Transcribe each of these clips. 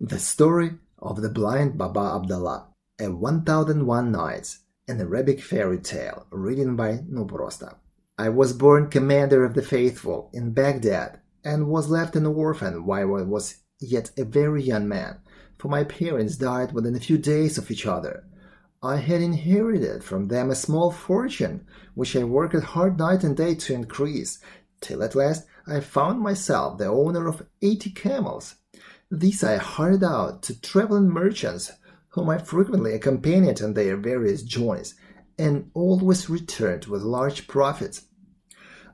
The Story of the Blind Baba Abdallah, a 1001 Nights, an Arabic fairy tale, written by Nuprosta. I was born commander of the faithful in Baghdad and was left an orphan while I was yet a very young man, for my parents died within a few days of each other. I had inherited from them a small fortune, which I worked hard night and day to increase, till at last I found myself the owner of eighty camels. These I hired out to traveling merchants, whom I frequently accompanied on their various journeys, and always returned with large profits.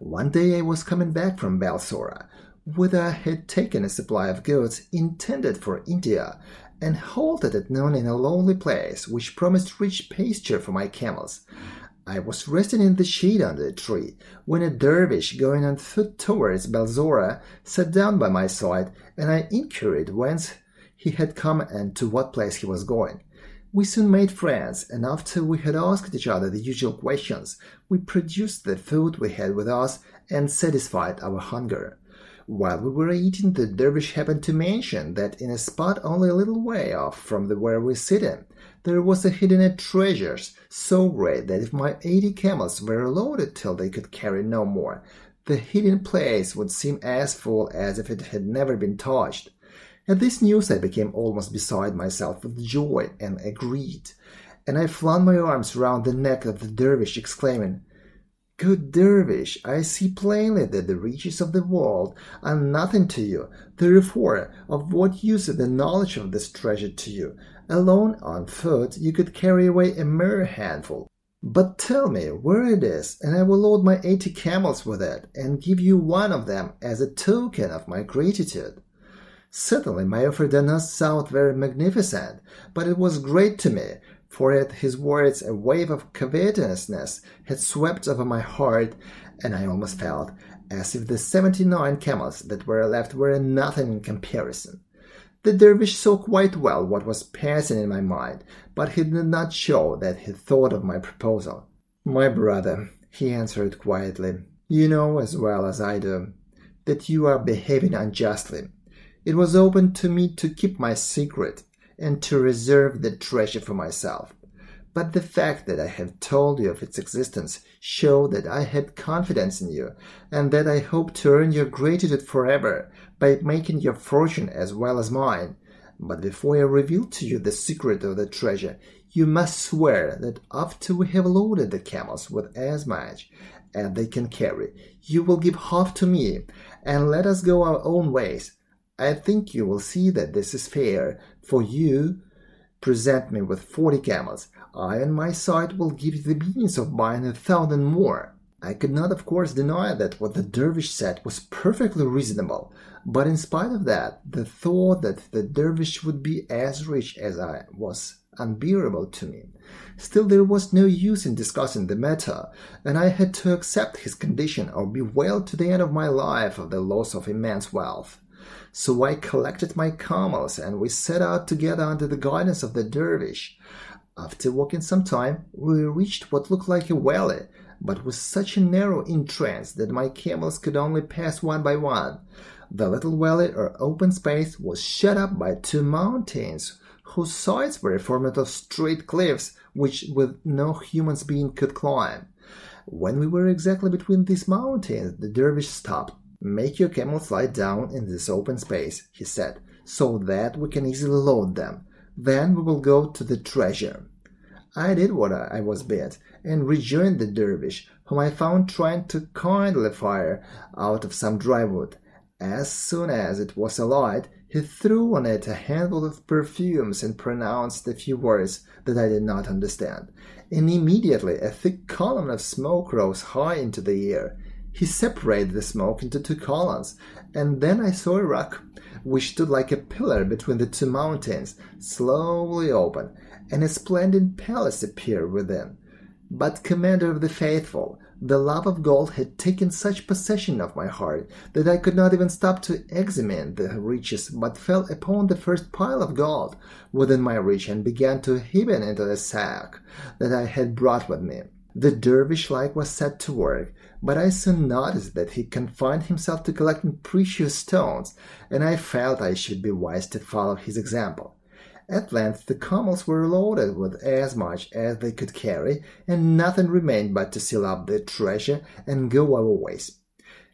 One day I was coming back from Balsora, whither I had taken a supply of goods intended for India, and halted at noon in a lonely place which promised rich pasture for my camels. I was resting in the shade under a tree when a dervish going on foot towards Balsora sat down by my side, and I inquired whence he had come and to what place he was going. We soon made friends, and after we had asked each other the usual questions, we produced the food we had with us and satisfied our hunger. While we were eating, the dervish happened to mention that in a spot only a little way off from the where we sitting, there was a hidden treasure so great that if my eighty camels were loaded till they could carry no more, the hidden place would seem as full as if it had never been touched. At this news I became almost beside myself with joy and agreed, and I flung my arms round the neck of the dervish, exclaiming, Good dervish, I see plainly that the riches of the world are nothing to you. Therefore, of what use is the knowledge of this treasure to you? Alone on foot, you could carry away a mere handful. But tell me where it is, and I will load my eighty camels with it, and give you one of them as a token of my gratitude. Certainly, my offer did not sound very magnificent, but it was great to me, for at his words a wave of covetousness had swept over my heart, and I almost felt as if the seventy nine camels that were left were nothing in comparison. The dervish saw quite well what was passing in my mind, but he did not show that he thought of my proposal. My brother, he answered quietly, you know as well as I do that you are behaving unjustly. It was open to me to keep my secret and to reserve the treasure for myself. But the fact that I have told you of its existence show that I had confidence in you, and that I hope to earn your gratitude forever by making your fortune as well as mine. But before I reveal to you the secret of the treasure, you must swear that after we have loaded the camels with as much as they can carry, you will give half to me, and let us go our own ways. I think you will see that this is fair, for you present me with forty camels. I on my side will give you the means of buying a thousand more. I could not, of course, deny that what the dervish said was perfectly reasonable, but in spite of that, the thought that the dervish would be as rich as I was unbearable to me. Still, there was no use in discussing the matter, and I had to accept his condition or bewail to the end of my life of the loss of immense wealth. So I collected my camels, and we set out together under the guidance of the dervish. After walking some time, we reached what looked like a valley, but with such a narrow entrance that my camels could only pass one by one. The little valley or open space was shut up by two mountains, whose sides were formed of straight cliffs which with no human being could climb. When we were exactly between these mountains, the dervish stopped. Make your camels lie down in this open space, he said, so that we can easily load them. Then we will go to the treasure. I did what I was bid, and rejoined the dervish, whom I found trying to kindle a fire out of some dry wood. As soon as it was alight, he threw on it a handful of perfumes and pronounced a few words that I did not understand. And immediately a thick column of smoke rose high into the air. He separated the smoke into two columns, and then I saw a rock, which stood like a pillar between the two mountains, slowly open, and a splendid palace appeared within. But, Commander of the Faithful, the love of gold had taken such possession of my heart that I could not even stop to examine the riches, but fell upon the first pile of gold within my reach and began to heave it into the sack that I had brought with me. The dervish likewise set to work, but I soon noticed that he confined himself to collecting precious stones, and I felt I should be wise to follow his example. At length the camels were loaded with as much as they could carry, and nothing remained but to seal up the treasure and go our ways.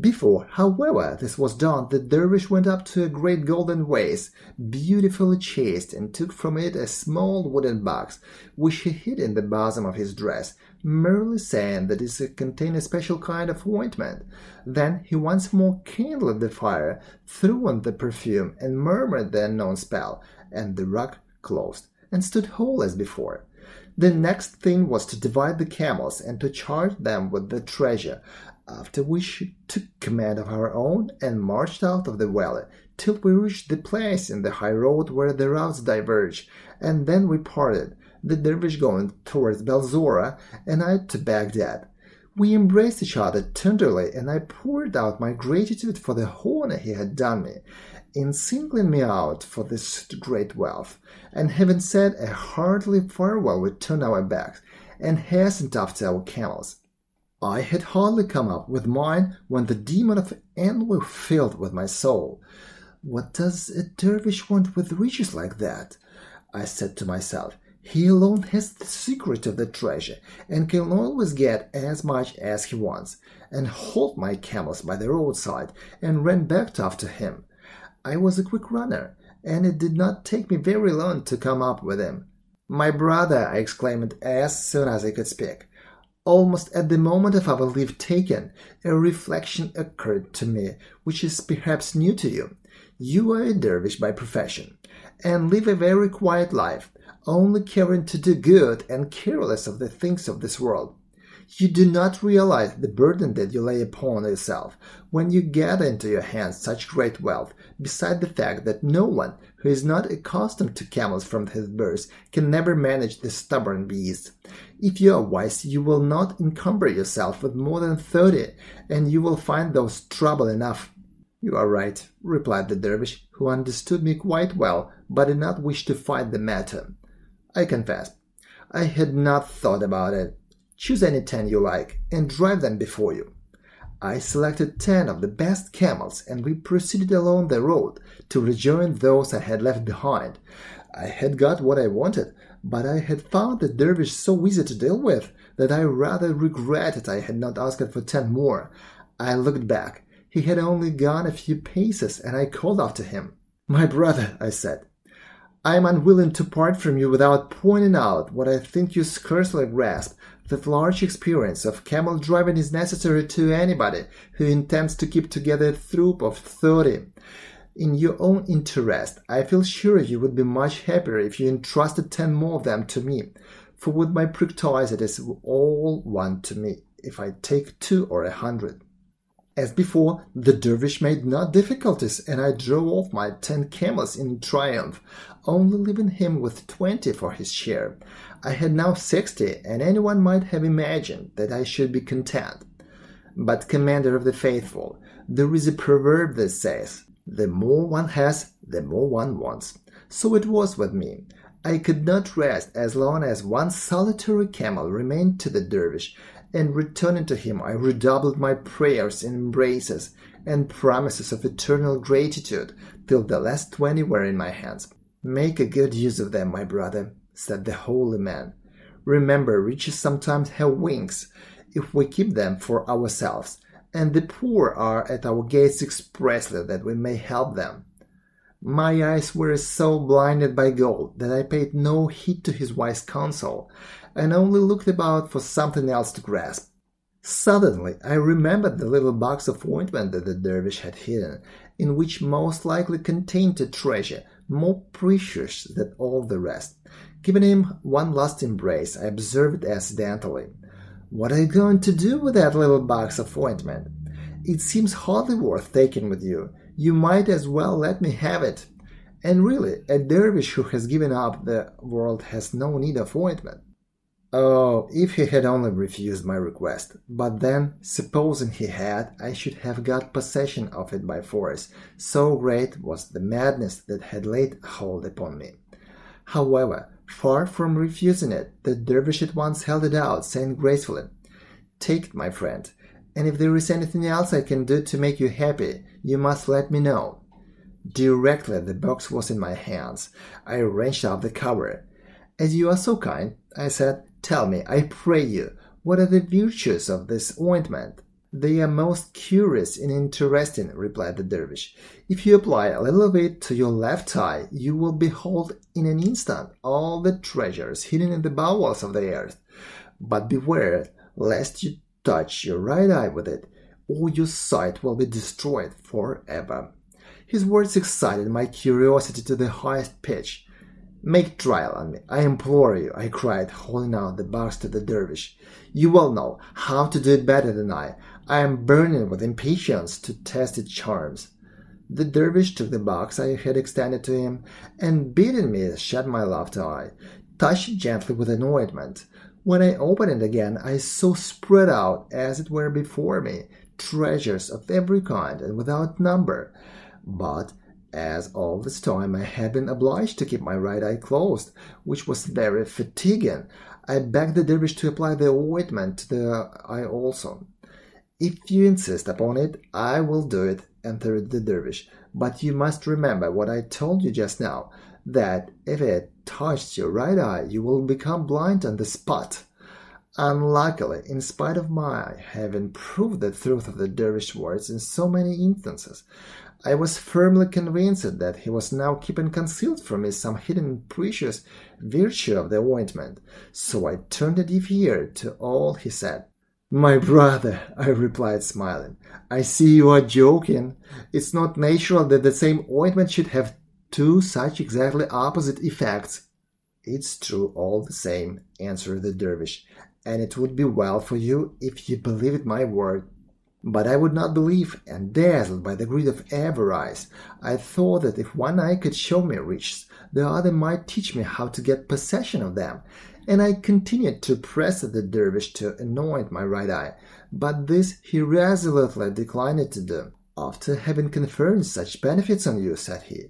Before, however, this was done, the dervish went up to a great golden vase, beautifully chased, and took from it a small wooden box, which he hid in the bosom of his dress, merely saying that it contained a special kind of ointment. Then he once more kindled the fire, threw on the perfume, and murmured the unknown spell, and the rock closed, and stood whole as before. The next thing was to divide the camels and to charge them with the treasure, after which we took command of our own and marched out of the valley till we reached the place in the high road where the routes diverged, and then we parted, the dervish going towards Balsora and I to Baghdad. We embraced each other tenderly, and I poured out my gratitude for the honor he had done me in singling me out for this great wealth, and having said a hearty farewell, we turned our backs and hastened after our camels. I had hardly come up with mine when the demon of envy filled with my soul. What does a dervish want with riches like that? I said to myself. He alone has the secret of the treasure, and can always get as much as he wants, and halt my camels by the roadside, and ran back after him. I was a quick runner, and it did not take me very long to come up with him. My brother, I exclaimed as soon as I could speak. Almost at the moment of our leave taking, a reflection occurred to me which is perhaps new to you. You are a dervish by profession, and live a very quiet life, only caring to do good and careless of the things of this world. You do not realize the burden that you lay upon yourself when you gather into your hands such great wealth, beside the fact that no one who is not accustomed to camels from his birth can never manage the stubborn beast. If you are wise, you will not encumber yourself with more than thirty, and you will find those trouble enough. You are right, replied the dervish, who understood me quite well, but did not wish to fight the matter. I confess, I had not thought about it. Choose any ten you like, and drive them before you. I selected ten of the best camels, and we proceeded along the road to rejoin those I had left behind. I had got what I wanted, but I had found the dervish so easy to deal with that I rather regretted I had not asked for ten more. I looked back. He had only gone a few paces, and I called after him. My brother, I said, I am unwilling to part from you without pointing out what I think you scarcely grasp that large experience of camel driving is necessary to anybody who intends to keep together a troop of thirty. In your own interest, I feel sure you would be much happier if you entrusted ten more of them to me, for with my eyes it is all one to me if I take two or a hundred. As before, the dervish made no difficulties, and I drove off my ten camels in triumph, only leaving him with twenty for his share. I had now sixty, and anyone might have imagined that I should be content. But, Commander of the Faithful, there is a proverb that says, the more one has, the more one wants. So it was with me. I could not rest as long as one solitary camel remained to the dervish, and returning to him, I redoubled my prayers and embraces and promises of eternal gratitude till the last twenty were in my hands. Make a good use of them, my brother, said the holy man. Remember, riches sometimes have wings if we keep them for ourselves and the poor are at our gates expressly that we may help them. My eyes were so blinded by gold that I paid no heed to his wise counsel, and only looked about for something else to grasp. Suddenly I remembered the little box of ointment that the dervish had hidden, in which most likely contained a treasure more precious than all the rest. Giving him one last embrace, I observed accidentally. What are you going to do with that little box of ointment? It seems hardly worth taking with you. You might as well let me have it. And really, a dervish who has given up the world has no need of ointment. Oh, if he had only refused my request. But then, supposing he had, I should have got possession of it by force. So great was the madness that had laid hold upon me. However, Far from refusing it, the dervish at once held it out, saying gracefully, Take it, my friend, and if there is anything else I can do to make you happy, you must let me know. Directly the box was in my hands, I wrenched out the cover. As you are so kind, I said, tell me, I pray you, what are the virtues of this ointment? They are most curious and interesting, replied the dervish. If you apply a little of it to your left eye, you will behold in an instant all the treasures hidden in the bowels of the earth. But beware lest you touch your right eye with it, or your sight will be destroyed forever. His words excited my curiosity to the highest pitch. Make trial on me, I implore you, I cried, holding out the box to the dervish. You will know how to do it better than I. I am burning with impatience to test its charms. The dervish took the box I had extended to him, and bidding me shut my left eye, touched it gently with an ointment. When I opened it again, I saw spread out, as it were before me, treasures of every kind and without number. But as all this time I had been obliged to keep my right eye closed, which was very fatiguing, I begged the dervish to apply the ointment to the eye also. If you insist upon it, I will do it, answered the dervish. But you must remember what I told you just now, that if it touches your right eye, you will become blind on the spot. Unluckily, in spite of my having proved the truth of the dervish words in so many instances, I was firmly convinced that he was now keeping concealed from me some hidden precious virtue of the ointment, so I turned a deaf ear to all he said. My brother, I replied, smiling, I see you are joking. It's not natural that the same ointment should have two such exactly opposite effects. It's true all the same, answered the dervish, and it would be well for you if you believed my word. But I would not believe, and dazzled by the greed of avarice, I thought that if one eye could show me riches, the other might teach me how to get possession of them, and I continued to press the dervish to anoint my right eye, but this he resolutely declined to do. After having conferred such benefits on you, said he,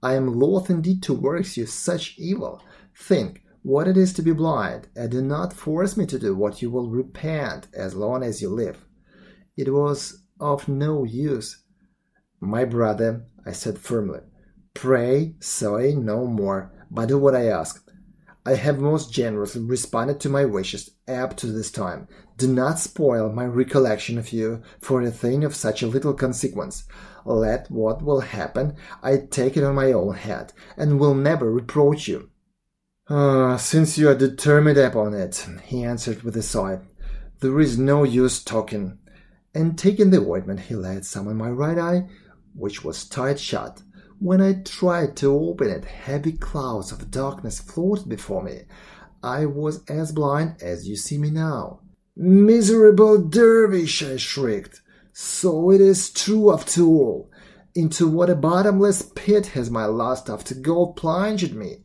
I am loth indeed to work you such evil. Think what it is to be blind, and do not force me to do what you will repent as long as you live. It was of no use. My brother, I said firmly, pray say no more, but do what I ask. I have most generously responded to my wishes up to this time. Do not spoil my recollection of you for a thing of such a little consequence. Let what will happen, I take it on my own head, and will never reproach you. Ah, since you are determined upon it, he answered with a sigh, there is no use talking and taking the ointment he laid some on my right eye, which was tight shut. When I tried to open it, heavy clouds of darkness floated before me. I was as blind as you see me now. Miserable dervish! I shrieked. So it is true after all. Into what a bottomless pit has my lust after gold plunged me.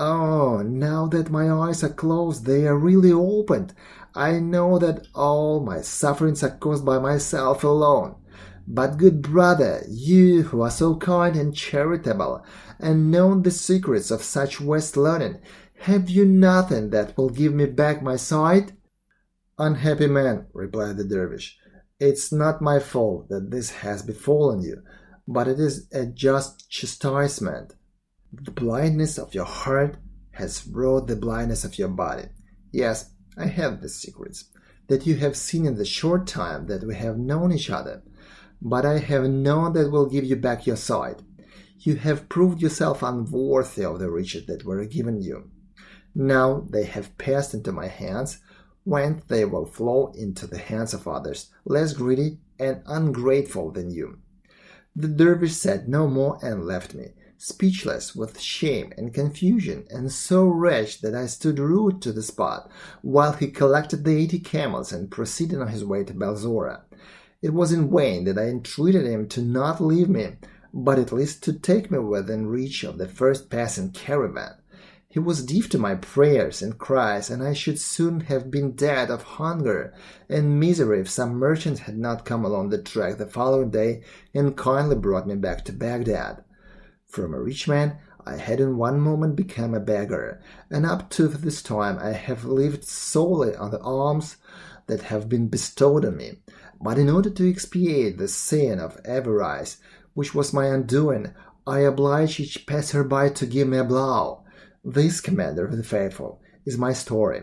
Oh, now that my eyes are closed, they are really opened. I know that all my sufferings are caused by myself alone. But, good brother, you who are so kind and charitable, and know the secrets of such vast learning, have you nothing that will give me back my sight? Unhappy man, replied the dervish, it's not my fault that this has befallen you, but it is a just chastisement. The blindness of your heart has brought the blindness of your body. Yes, I have the secrets that you have seen in the short time that we have known each other, but I have none that will give you back your sight. You have proved yourself unworthy of the riches that were given you. Now they have passed into my hands, when they will flow into the hands of others, less greedy and ungrateful than you. The dervish said no more and left me, speechless with shame and confusion, and so wretched that I stood rooted to the spot, while he collected the eighty camels and proceeded on his way to Balsora. It was in vain that I entreated him to not leave me, but at least to take me within reach of the first passing caravan. He was deaf to my prayers and cries, and I should soon have been dead of hunger and misery if some merchant had not come along the track the following day and kindly brought me back to Baghdad. From a rich man, I had in one moment become a beggar, and up to this time I have lived solely on the alms that have been bestowed on me. But in order to expiate the sin of avarice, which was my undoing, I oblige each passer-by to give me a blow. This, commander of the faithful, is my story.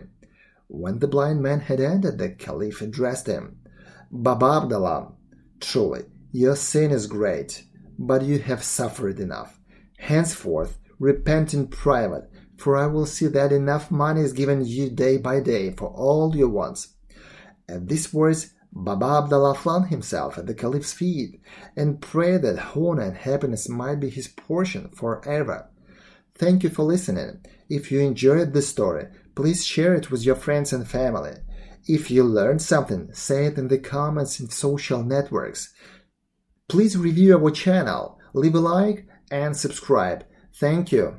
When the blind man had ended, the caliph addressed him. Baba Abdallah, truly, your sin is great, but you have suffered enough. Henceforth, repent in private, for I will see that enough money is given you day by day for all your wants. At these words, Baba Abdallah flung himself at the Caliph's feet and prayed that honor and happiness might be his portion forever. Thank you for listening. If you enjoyed this story, please share it with your friends and family. If you learned something, say it in the comments in social networks. Please review our channel, leave a like, and subscribe. Thank you.